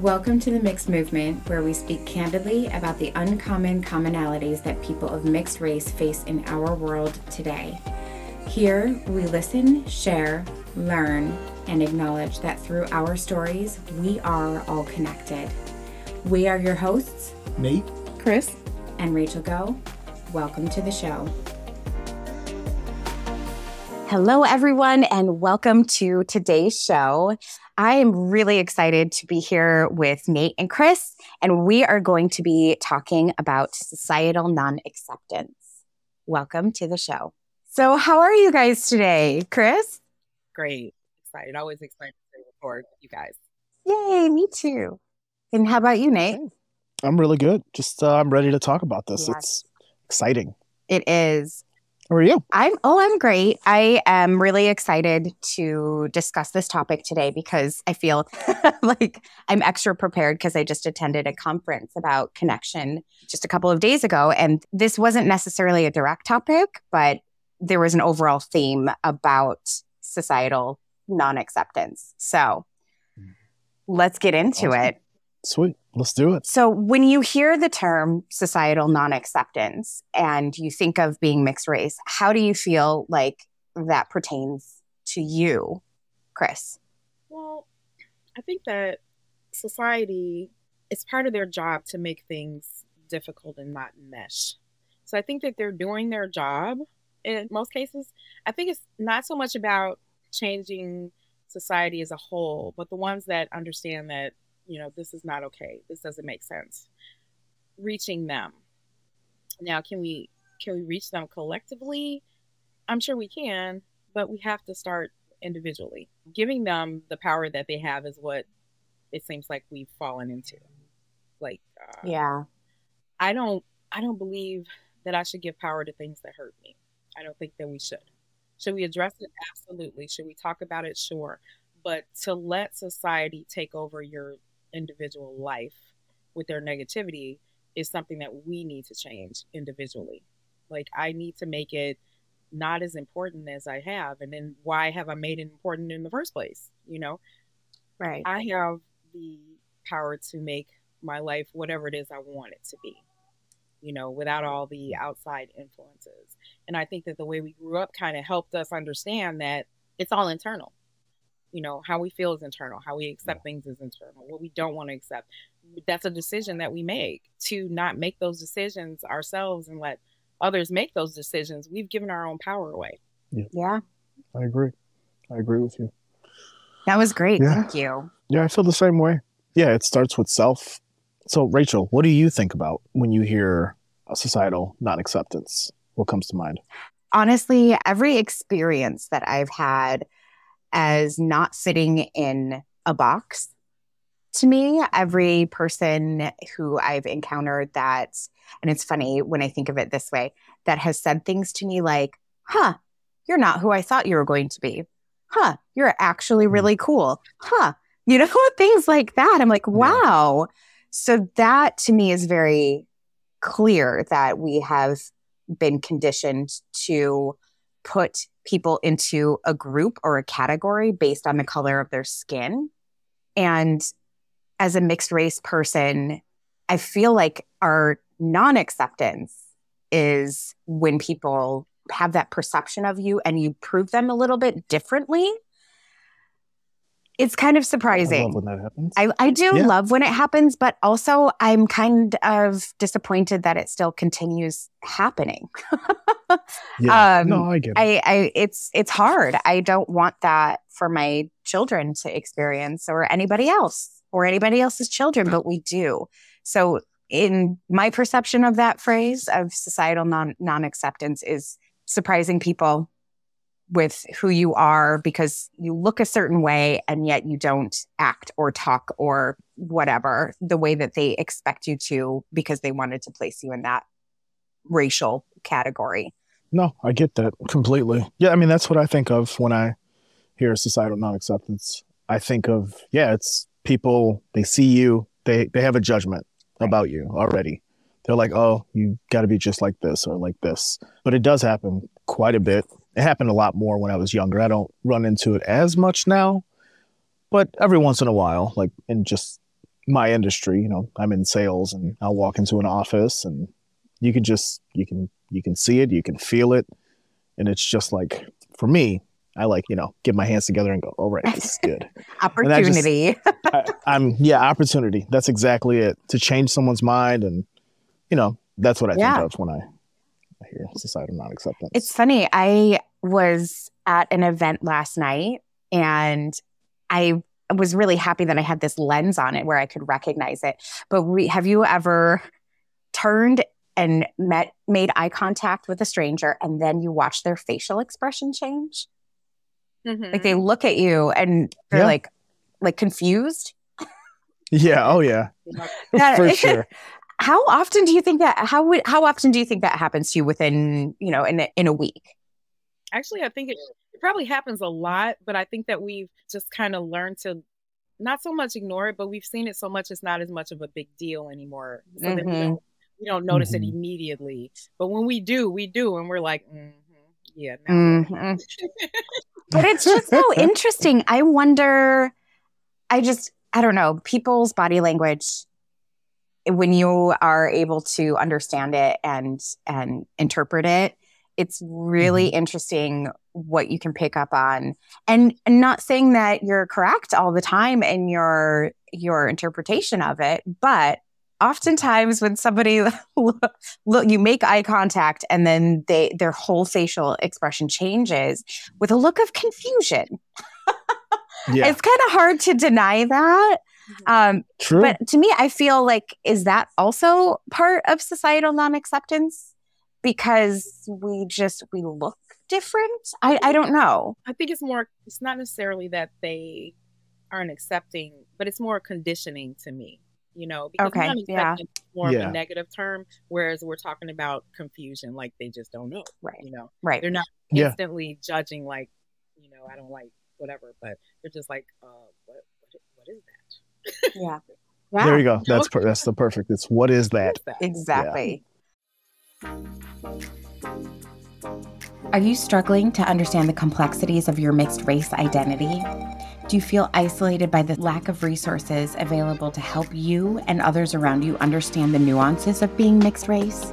Welcome to the Mixd Movement, where we speak candidly about the uncommon commonalities that people of mixed race face in our world today. Here, we listen, share, learn, and acknowledge that through our stories, we are all connected. We are your hosts, Nate, Chris, and Rachael Go. Welcome to the show. Hello, everyone, and welcome to today's show. I am really excited to be here with Nate and Chris, and we are going to be talking about societal non acceptance. Welcome to the show. So, how are you guys today, Chris? Great. Excited. Always excited to record with you guys. Yay, me too. And how about you, Nate? I'm really good. Just uh, I'm ready to talk about this. Yes. It's exciting. It is. How are you? I'm oh, I'm great. I am really excited to discuss this topic today because I feel like I'm extra prepared because I just attended a conference about connection just a couple of days ago and this wasn't necessarily a direct topic, but there was an overall theme about societal non-acceptance. So, hmm. let's get into Awesome. it. Sweet. Let's do it. So, when you hear the term societal non acceptance and you think of being mixed race, how do you feel like that pertains to you, Chris? Well, I think that society it's part of their job to make things difficult and not mesh. So I think that they're doing their job in most cases. I think it's not so much about changing society as a whole, but the ones that understand that, you know, this is not okay. This doesn't make sense. Reaching them. Now, can we can we reach them collectively? I'm sure we can, but we have to start individually. Giving them the power that they have is what it seems like we've fallen into. Like, uh, Yeah. I don't, I don't believe that I should give power to things that hurt me. I don't think that we should. Should we address it? Absolutely. Should we talk about it? Sure. But to let society take over your individual life with their negativity is something that we need to change individually. Like, I need to make it not as important as I have. And then why have I made it important in the first place? You know, Right. I have the power to make my life whatever it is I want it to be, you know, without all the outside influences. And I think that the way we grew up kind of helped us understand that it's all internal. You know, how we feel is internal, how we accept things is internal, what we don't want to accept. That's a decision that we make to not make those decisions ourselves and let others make those decisions. We've given our own power away. yeah. I agree. I agree with you. That was great. Yeah. Thank you. Yeah, I feel the same way. Yeah, it starts with self. So, Rachael, what do you think about when you hear a societal non acceptance? What comes to mind? Honestly, every experience that I've had as not sitting in a box, to me, every person who I've encountered that, and it's funny when I think of it this way, that has said things to me like, huh, you're not who I thought you were going to be. Huh, you're actually hmm. really cool. Huh, you know, things like that. I'm like, wow. So that to me is very clear that we have been conditioned to put people into a group or a category based on the color of their skin. And as a mixed race person, I feel like our non acceptance is when people have that perception of you and you prove them a little bit differently. It's kind of I surprising. love when that happens. I, I do Yeah. love when it happens, but also I'm kind of disappointed that it still continues happening. yeah. um, no, I get it. I, I it's it's hard. I don't want that for my children to experience or anybody else or anybody else's children, but we do. So in my perception of that phrase of societal non non acceptance is surprising people with who you are because you look a certain way and yet you don't act or talk or whatever the way that they expect you to because they wanted to place you in that racial category. No, I get that completely. Yeah, I mean that's what I think of when I hear societal non-acceptance. I think of yeah, it's people they see you, they they have a judgment about you already. They're like, "Oh, you got to be just like this or like this." But it does happen quite a bit. It happened a lot more when I was younger. I don't run into it as much now, but every once in a while, like in just my industry, you know, I'm in sales and I'll walk into an office and you can just you can you can see it, you can feel it, and it's just like for me, I like you know get my hands together and go, all right, this is good. opportunity. I, I'm yeah, opportunity. That's exactly it to change someone's mind, and you know that's what I Yeah. think of when I, I hear societal non-acceptance. It's funny. I was at an event last night and I was really happy that I had this lens on it where I could recognize it. But we, have you ever turned and met made eye contact with a stranger and then you watch their facial expression change? Mhm. Like they look at you and they're Yeah. like like confused. yeah. Oh yeah. That- For sure. How often do you think that how would how often do you think that happens to you within, you know, in a, in a week? Actually, I think it, it probably happens a lot, but I think that we've just kind of learned to not so much ignore it, but we've seen it so much it's not as much of a big deal anymore. So then we don't, we don't notice it Mhm. immediately. But when we do, we do, and we're like, hmm yeah, now Mhm. but it's just so interesting. I wonder, I just, I don't know, people's body language when you are able to understand it and and interpret it it's really interesting what you can pick up on. And, and not saying that you're correct all the time in your your interpretation of it but oftentimes when somebody look you make eye contact and then they their whole facial expression changes with a look of confusion. Yeah. it's kind of hard to deny that. Um, True. but to me, I feel like is that also part of societal non-acceptance because we just we look different. I I don't know. I think it's more, it's not necessarily that they aren't accepting, but it's more conditioning to me, you know, because Okay, yeah. non-acceptance is more of a negative term, whereas we're talking about confusion, like they just don't know, Right. you know, Right. they're not Yeah. instantly judging, like, you know, I don't like whatever, but they're just like, uh, what, what, what is that? Yeah. there you go. That's per- that's the perfect. It's what is that? Exactly. that? Are you struggling to understand the complexities of your mixed race identity? Do you feel isolated by the lack of resources available to help you and others around you understand the nuances of being mixed race?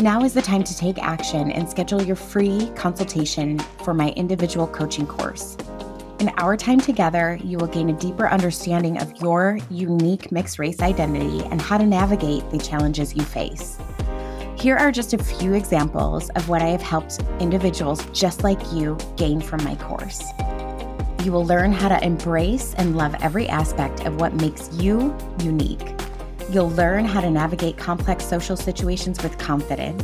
Now is the time to take action and schedule your free consultation for my individual coaching course. In our time together, you will gain a deeper understanding of your unique mixed race identity and how to navigate the challenges you face. Here are just a few examples of what I have helped individuals just like you gain from my course. You will learn how to embrace and love every aspect of what makes you unique. You'll learn how to navigate complex social situations with confidence.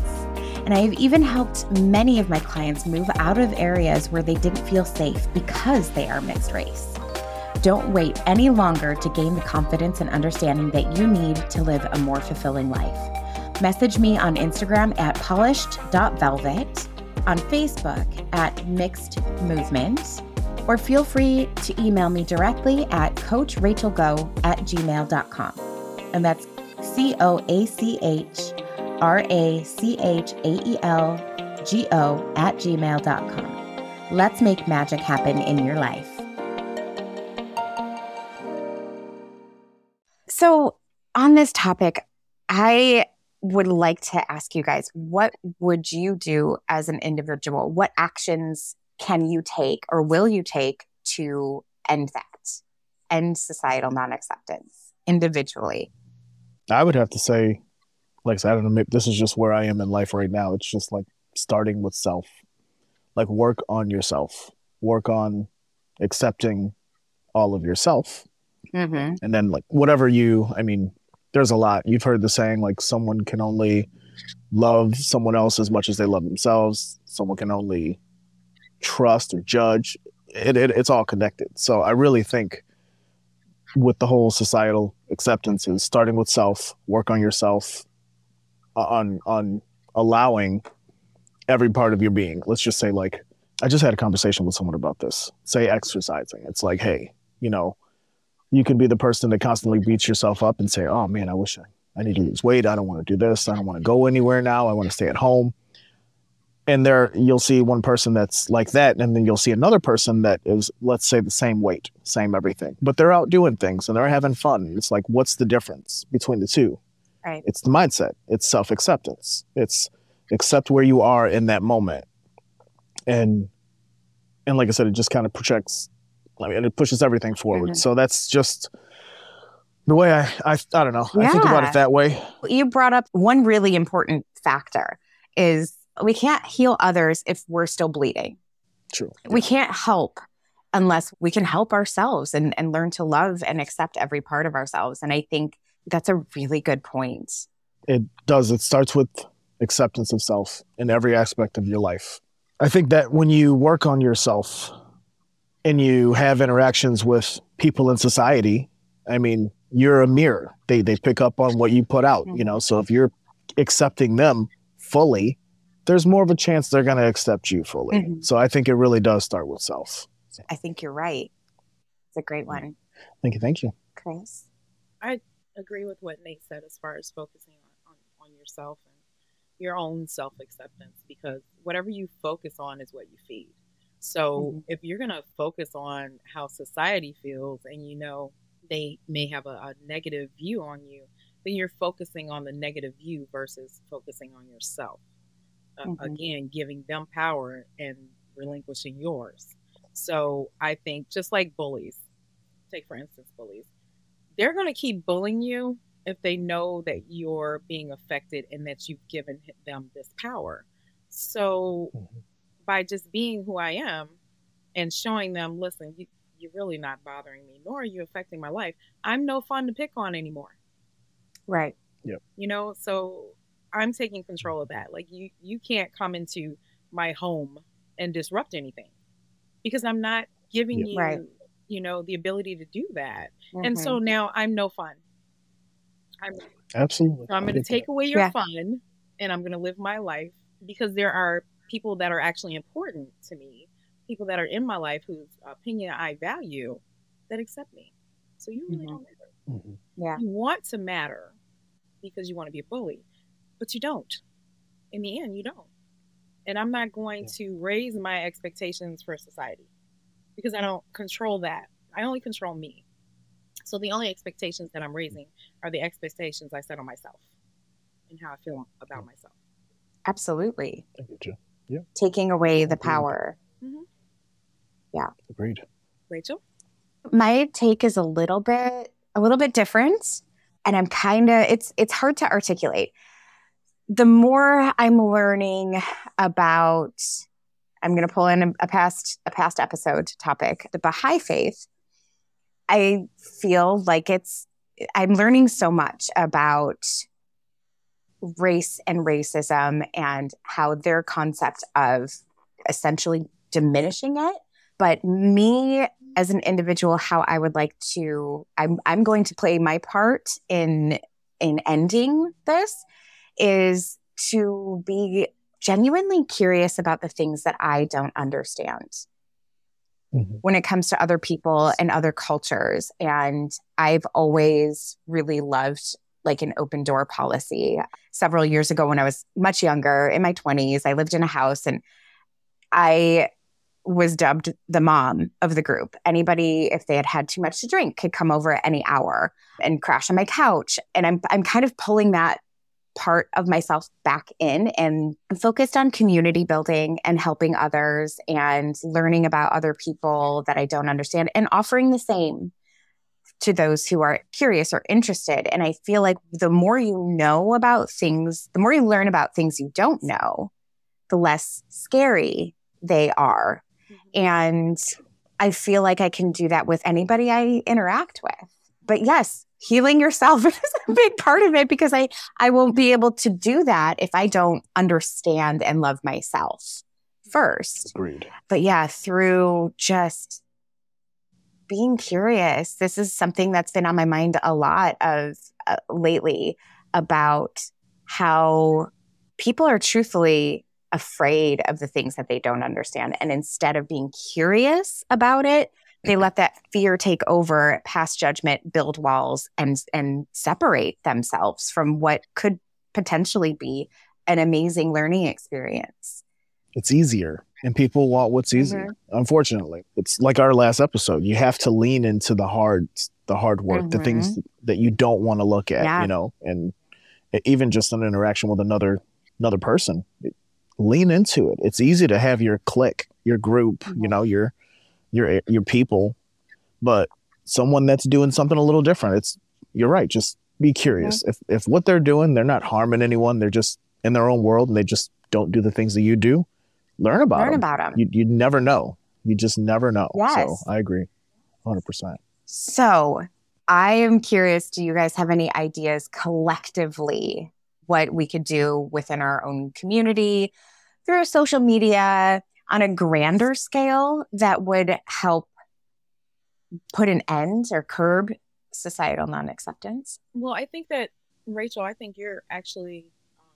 And I have even helped many of my clients move out of areas where they didn't feel safe because they are mixed race. Don't wait any longer to gain the confidence and understanding that you need to live a more fulfilling life. Message me on Instagram at polished.velvet, on Facebook at mixd movement, or feel free to email me directly at coachrachaelgo at gmail.com. And that's C O A C H R A C H A E L G O at gmail.com. Let's make magic happen in your life. So, on this topic, I would like to ask you guys what would you do as an individual? What actions can you take or will you take to end that? End societal non acceptance individually? I would have to say, like I said, I don't know. Maybe this is just where I am in life right now. It's just like starting with self. Like work on yourself. Work on accepting all of yourself Mm-hmm. and then like whatever you i mean there's a lot. You've heard the saying like someone can only love someone else as much as they love themselves. Someone can only trust or judge. It, it it's all connected. So i really think with the whole societal acceptance is starting with self work on yourself on on allowing every part of your being. Let's just say like i just had a conversation with someone about this. Say exercising. It's like hey you know you can be the person that constantly beats yourself up and say, "Oh man, I wish I, I need to lose weight. I don't want to do this. I don't want to go anywhere now. I want to stay at home." and there you'll see one person that's like that and then you'll see another person that is let's say the same weight same everything but they're out doing things and they're having fun it's like what's the difference between the two Right. it's the mindset it's self-acceptance it's accept where you are in that moment and and like i said it just kind of projects i mean it pushes everything forward Mhm. so that's just the way i i, I don't know i think about it that way You brought up one really important factor is we can't heal others if we're still bleeding. true We can't help unless we can help ourselves and, and learn to love and accept every part of ourselves. And I think that's a really good point. it does it starts with acceptance of self in every aspect of your life i think that when you work on yourself and you have interactions with people in society i mean you're a mirror they they pick up on what you put out you know so if you're accepting them fully there's more of a chance they're going to accept you fully Mhm. so i think it really does start with self I think you're right. It's a great one. thank you thank you Chris? I agree with what Nate said as far as focusing on, on, on yourself and your own self acceptance because whatever you focus on is what you feed. So Mhm. if you're going to focus on how society feels and you know they may have a, a negative view on you, then you're focusing on the negative view versus focusing on yourself. Uh, Mhm. Again, giving them power and relinquishing yours. So I think just like bullies, take for instance bullies, they're going to keep bullying you if they know that you're being affected and that you've given them this power. So Mhm. By just being who I am and showing them, listen, you, you're really not bothering me, nor are you affecting my life. I'm no fun to pick on anymore. Right. You know, so I'm taking control of that. Like you, you can't come into my home and disrupt anything because I'm not giving Yep. you, Right. you know, the ability to do that. And so Mhm. now I'm no fun. I'm absolutely so I'm going to get take away your Yeah. fun and I'm going to live my life because there are people that are actually important to me, people that are in my life whose opinion I value that accept me. So you really Mhm. don't matter. that. Mhm. Yeah. You want to matter because you want to be a bully, but you don't. In the end, you don't. And I'm not going to raise my expectations for society because I don't control that. I only control me. So the only expectations that I'm raising are the expectations I set on myself and how I feel about myself. Absolutely. I get you. Taking away the Agreed. power. Mm-hmm. agreed Rachael? my take is a little bit a little bit different and i'm kind of it's it's hard to articulate the more i'm learning about i'm going to pull in a, a past a past episode topic the baha'i faith i feel like it's i'm learning so much about race and racism and how their concept of essentially diminishing it but me as an individual how I would like to I'm I'm going to play my part in in ending this is to be genuinely curious about the things that I don't understand Mhm. when it comes to other people and other cultures and I've always really loved like an open door policy. Several years ago when I was much younger in my 20s I lived in a house and I was dubbed the mom of the group. Anybody, if they had had too much to drink, could come over at any hour and crash on my couch. And I'm I'm kind of pulling that part of myself back in and I'm focused on community building and helping others and learning about other people that I don't understand and offering the same to those who are curious or interested. And I feel like the more you know about things, the more you learn about things you don't know, the less scary they are. Mm-hmm. And I feel like I can do that with anybody I interact with. But yes, healing yourself is a big part of it because I, I won't be able to do that if I don't understand and love myself first. agreed But yeah, through just being curious, this is something that's been on my mind a lot of uh, lately about how people are truthfully afraid of the things that they don't understand. And instead of being curious about it, they let that fear take over, pass judgment, build walls, and and separate themselves from what could potentially be an amazing learning experience. it's easier and people want what's easy. Mm-hmm. Unfortunately, it's like our last episode. You have to lean into the hard, the hard work, the things that you don't want to look at, Mm-hmm. Yeah. you know, and even just an interaction with another another person. Lean into it. It's easy to have your clique, your group, you know, your your your people, but someone that's doing something a little different. It's you're right. Just be curious. If if what they're doing, they're not harming anyone. They're just in their own world and they just don't do the things that you do. Learn about Learn them. about them. You you never know. You just never know. Yes. So I agree, hundred percent. So I am curious do you guys have any ideas collectively what we could do within our own community through social media on a grander scale that would help put an end or curb societal non acceptance? Well, I think that Rachael, I think you're actually um,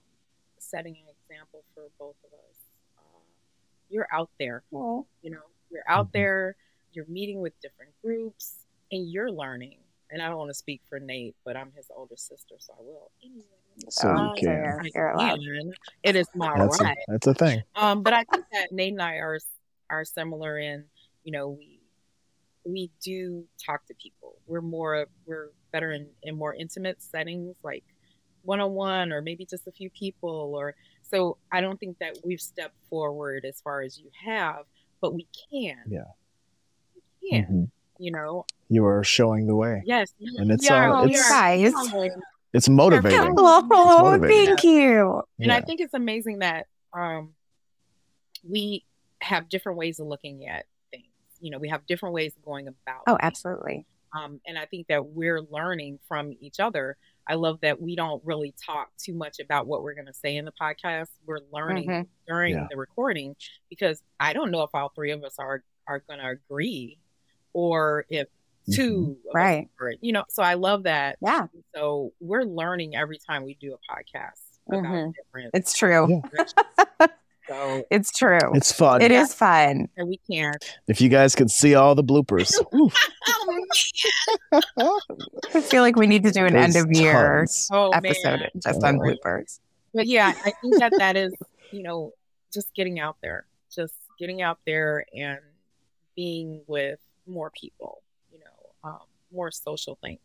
setting an example for both of us. You're out there, you know, you're out Mhm. there, you're meeting with different groups, and you're learning. And I don't want to speak for Nate, but I'm his older sister, so I will. So Oh, you can. fair. I can. It is my That's a, right. that's a thing. Um, but I think that Nate and I are are similar in, you know, we we do talk to people. We're more we're better in, in more intimate settings, like one on one or maybe just a few people or so I don't think that we've stepped forward as far as you have, but we can. Yeah. We can, Mhm. you know. You are showing the way. Yes. And it's, we are- uh, it's- guys. It's motivating. Oh, motivating. thank you. And I think it's amazing that um, we have different ways of looking at things. You know, we have different ways of going about. Oh, things. absolutely. Um, and I think that we're learning from each other. I love that we don't really talk too much about what we're going to say in the podcast. We're learning Mhm. during Yeah. the recording because I don't know if all three of us are are going to agree or if 2 of us Right. agree. You know, so I love that. Yeah, So we're learning every time we do a podcast about Mhm. different. it's true. Yeah. So It's true. It's fun. It is fun. and we can't. If you guys could see all the bloopers, I feel like we need to do an end of year. Oh episode man. just on Right. bloopers. But yeah, I think that that is, you know, just getting out there, just getting out there and being with more people, you know, um, more social things.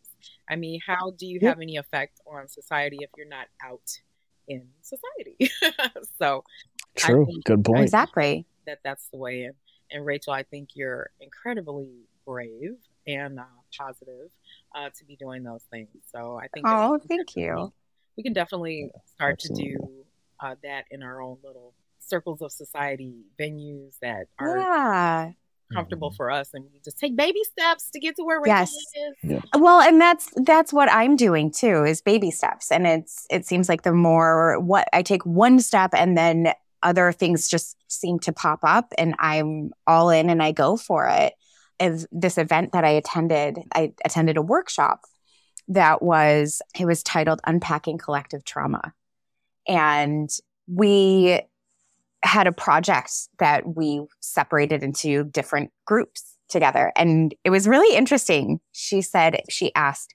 I mean, how do you have any effect on society if you're not out in society? so I True. Good point. Exactly. that that's the way. And, and Rachael, I think you're incredibly brave and uh, positive uh, to be doing those things. So I think. Oh, we can thank definitely- you. We can definitely start to do uh, that in our own little circles of society venues that are Yeah. comfortable for us, and we just take baby steps to get to where Rachael Yes. is. Well, and that's that's what I'm doing too is baby steps. And it's it seems like the more what I take one step and then other things just seem to pop up and I'm all in and I go for it. As this event that I attended, I attended a workshop that was it was titled Unpacking Collective Trauma. And we had a project that we separated into different groups together. And it was really interesting. She said, she asked,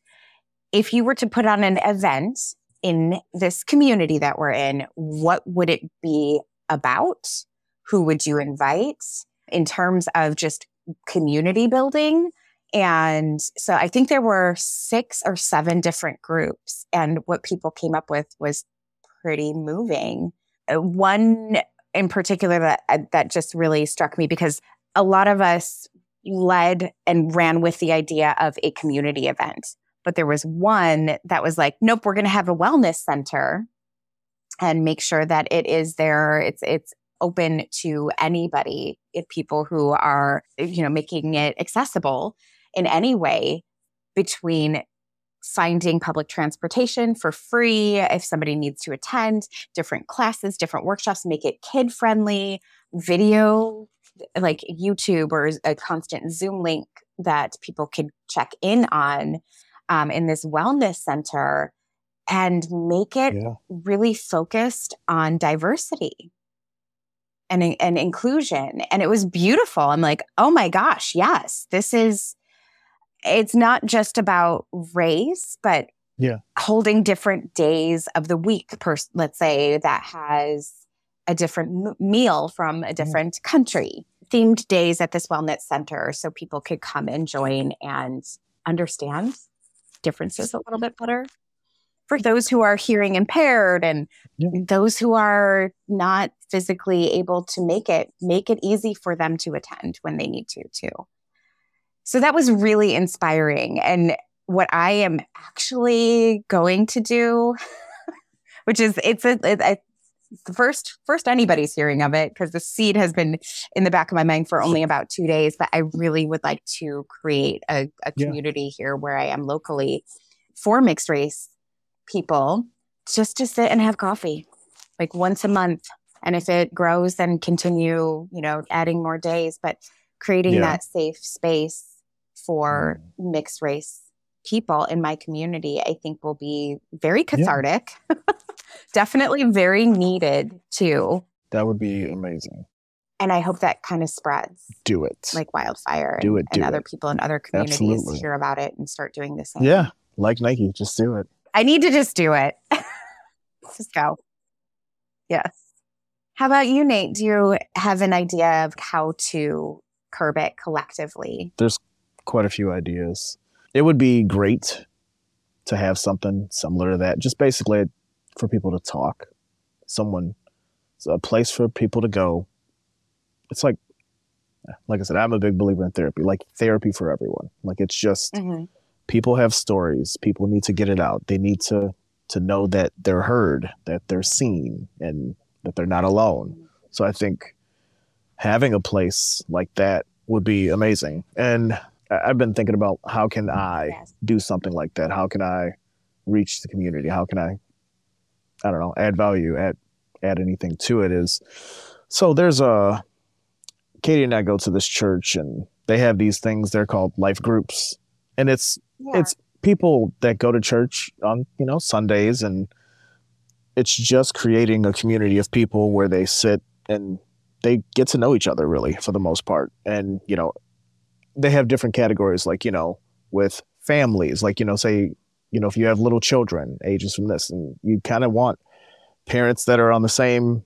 if you were to put on an event in this community that we're in, what would it be about? Who would you invite in terms of just community building? And so I think there were six or seven different groups. And what people came up with was pretty moving. Uh, One in particular that uh, that just really struck me because a lot of us led and ran with the idea of a community event. But there was one that was like, nope, we're going to have a wellness center and make sure that it is there. It's, it's open to anybody, if people who are, you know, making it accessible in any way between finding public transportation for free if somebody needs to attend different classes, different workshops, make it kid friendly, video like YouTube or a constant Zoom link that people could check in on um, in this wellness center and make it Yeah. really focused on diversity and, and inclusion. And it was beautiful. I'm like, oh my gosh, yes, this is, it's not just about race, but Yeah. holding different days of the week, per, let's say, that has a different m- meal from a different country. Themed days at this wellness center so people could come and join and understand differences a little bit better. For those who are hearing impaired and Yeah. those who are not physically able to make it, make it easy for them to attend when they need to, too. So that was really inspiring. And what I am actually going to do, which is it's a, I, the first first anybody's hearing of it because the seed has been in the back of my mind for only about two days. But I really would like to create a, a Yeah. community here where I am locally for mixed race people, just to sit and have coffee, like once a month. And if it grows, then continue, you know, adding more days. But creating Yeah. that safe space for mm-hmm. mixed race people in my community, I think will be very cathartic. Definitely very needed too. That would be amazing. And I hope that kind of spreads Do it. like wildfire. Do and, it, do and other people in other communities Absolutely. hear about it and start doing the same. yeah, like Nike, just do it. I need to just do it. just go. Yes. How about you, Nate? Do you have an idea of how to curb it collectively? There's quite a few ideas. It would be great to have something similar to that. Just basically for people to talk. Someone, it's a place for people to go. It's like, like I said, I'm a big believer in therapy. Like therapy for everyone. Like it's just Mm-hmm. People have stories. People need to get it out. They need to to know that they're heard that they're seen and that they're not alone. So i think having a place like that would be amazing. And i've been thinking about how can i do something like that? How can i reach the community? How can i i don't know add value add add anything to it is so there's a katie and i go to this church and they have these things. They're called life groups. And it's Yeah. it's people that go to church on you know sundays and it's just creating a community of people where they sit and they get to know each other really for the most part. And you know they have different categories like you know with families. Like you know say you know if you have little children ages from this and you kind of want parents that are on the same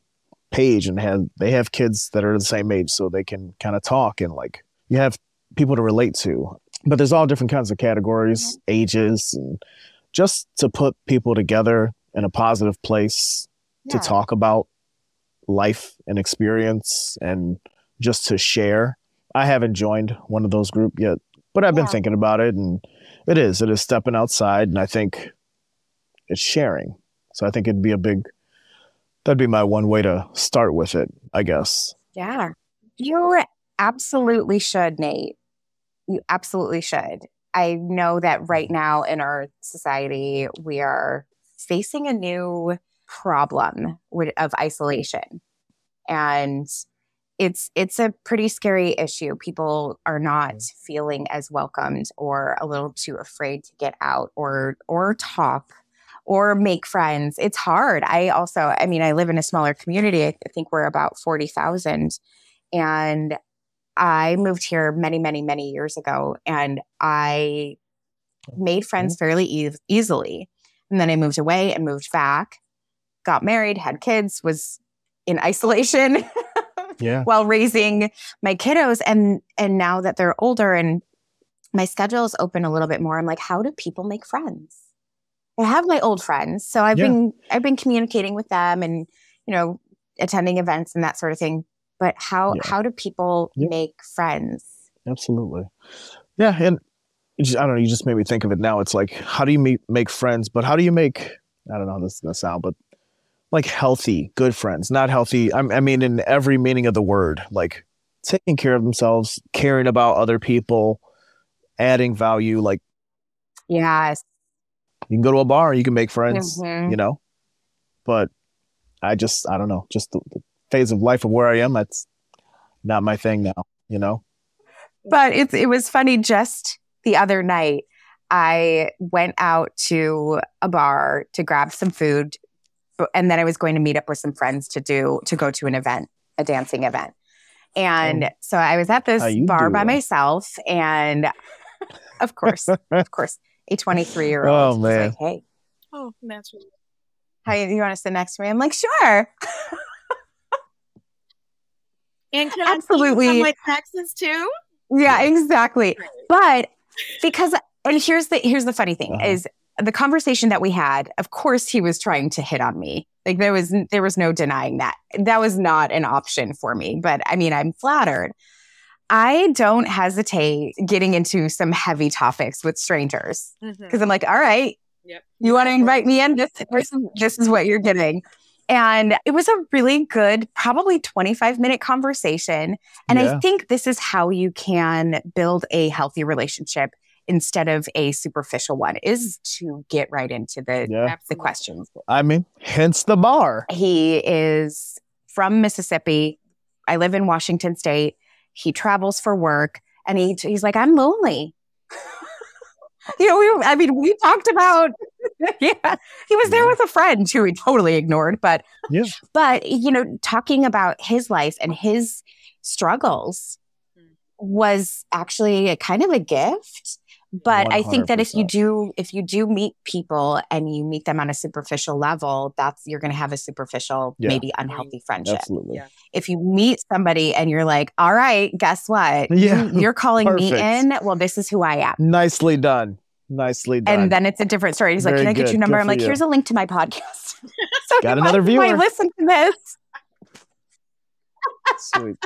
page and have they have kids that are the same age so they can kind of talk and like you have people to relate to but there's all different kinds of categories ages and just to put people together in a positive place to talk about life and experience and just to share i haven't joined one of those group yet but i've been Yeah. thinking about it and it is it is stepping outside and i think it's sharing so i think it'd be a big that'd be my one way to start with it i guess Yeah. You absolutely should, Nate. You absolutely should. I know that right mm-hmm. now in our society, we are facing a new problem with, of isolation. And it's it's a pretty scary issue. People are not mm-hmm. feeling as welcomed or a little too afraid to get out or or talk or make friends. It's hard. I also, I mean, I live in a smaller community. I think we're about 40,000 and I moved here many, many, many years ago, and I made friends mm-hmm. fairly e- easily. And then I moved away and moved back, got married, had kids, was in isolation yeah while raising my kiddos. And and now that they're older and my schedule is open a little bit more, I'm like, how do people make friends? I have my old friends, so I've Yeah. been I've been communicating with them and you know attending events and that sort of thing. But how Yeah. how do people Yeah. make friends? Absolutely. Yeah, and just, I don't know. You just made me think of it now. It's like, how do you meet, make friends? But how do you make? I don't know how this is gonna sound, but like healthy, good friends, not healthy. I, I mean, in every meaning of the word, like taking care of themselves, caring about other people, adding value. Like Yes. you can go to a bar, you can make friends, Mhm. you know. But I just, I don't know, just the, the phase of life of where I am. That's not my thing now, you know. But it's it was funny just the other night. I went out to a bar to grab some food and then I was going to meet up with some friends to do to go to an event, a dancing event. And Oh. so I was at this How you bar by doing? myself and of course, of course, a 23 year Oh, old was man. like, "Hey, Oh, naturally. how you, you want to sit next to me?" I'm like, "Sure." And can Absolutely. I see like taxes too? Yeah, exactly. But because and here's the here's the funny thing Uh-huh. is the conversation that we had, of course he was trying to hit on me. Like there was there was no denying that. That was not an option for me, but I mean, I'm flattered. I don't hesitate getting into some heavy topics with strangers because I'm like, all right, Yep. you want to invite me in? This, this, this is what you're getting. And it was a really good, probably 25 minute conversation. And I think this is how you can build a healthy relationship instead of a superficial one is to get right into the, Yeah. the questions. I mean, hence the bar. He is from Mississippi. I live in Washington State. He travels for work and he, he's like, I'm lonely. you know, we, I mean, we talked about, yeah, he was there Yeah. with a friend who he totally ignored, but, Yeah. but, you know, talking about his life and his struggles Mm. was actually a kind of a gift. But I think that if you do, if you do meet people and you meet them on a superficial level, that's you're going to have a superficial, Yeah. maybe unhealthy friendship. Absolutely. Yeah. If you meet somebody and you're like, "All right, guess what? Yeah. You, you're calling me in. Well, this is who I am." Nicely done. Nicely done. And then it's a different story. He's like, "Can I get good. your number?" Good I'm like, you. "Here's a link to my podcast." so Got another might, you might viewer. listen to this. Sweet.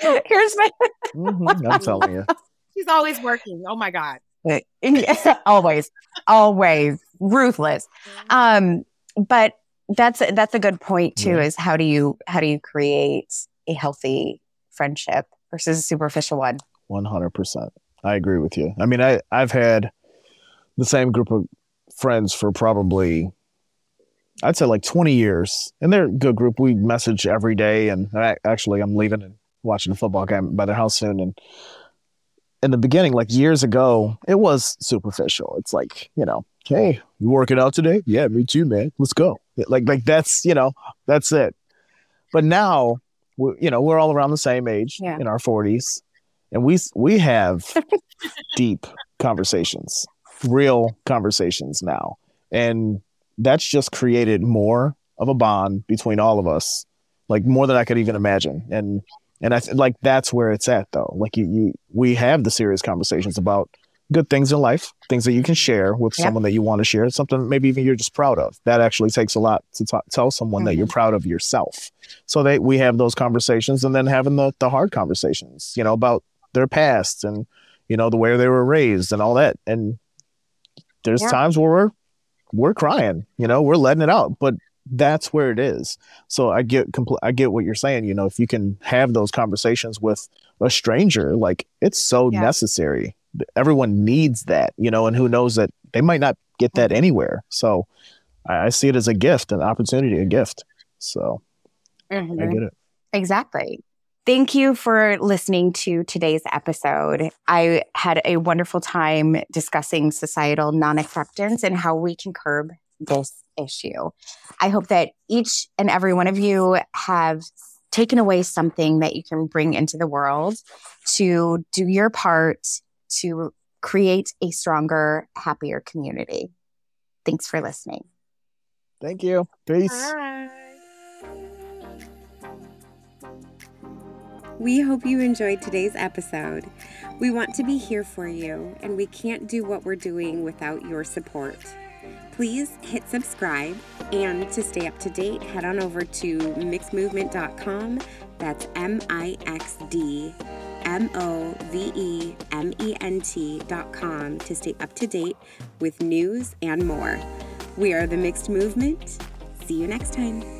Here's my Mhm, I'm telling you. She's always working. Oh my God. always, always ruthless. Um, but that's that's a good point too. Yeah. Is how do you how do you create a healthy friendship versus a superficial one? One hundred percent. I agree with you. I mean, I I've had the same group of friends for probably, I'd say like twenty years, and they're a good group. We message every day, and I, actually, I'm leaving and watching a football game by their house soon. And in the beginning, like years ago, it was superficial. It's like you know, hey, you working out today? Yeah, me too, man. Let's go. Like like that's you know that's it. But now, we, you know, we're all around the same age Yeah. in our forties, and we we have deep conversations, real conversations now, and that's just created more of a bond between all of us, like more than I could even imagine. And and I th- like that's where it's at though. Like you, you we have the serious conversations about good things in life, things that you can share with Yep. someone that you want to share, something maybe even you're just proud of. That actually takes a lot to t- tell someone that you're mm-hmm. proud of yourself. So they we have those conversations, and then having the the hard conversations, you know, about their past and you know the way they were raised and all that. And there's Yeah. times where we're we're crying, you know, we're letting it out, but that's where it is. So I get compl- I get what you're saying. You know, if you can have those conversations with a stranger, like it's so Yeah. necessary. Everyone needs that, you know, and who knows that they might not get that mm-hmm. anywhere. So I, I see it as a gift, an opportunity, a gift. So I mm-hmm. get it. Exactly. Thank you for listening to today's episode. I had a wonderful time discussing societal non acceptance and how we can curb this issue. I hope that each and every one of you have taken away something that you can bring into the world to do your part to create a stronger, happier community. Thanks for listening. Thank you. Peace. All We hope you enjoyed today's episode. We want to be here for you, and we can't do what we're doing without your support. Please hit subscribe, and to stay up to date, head on over to mixdmovement.com. That's M I X D M O V E M E N T.com to stay up to date with news and more. We are the Mixd Movement. See you next time.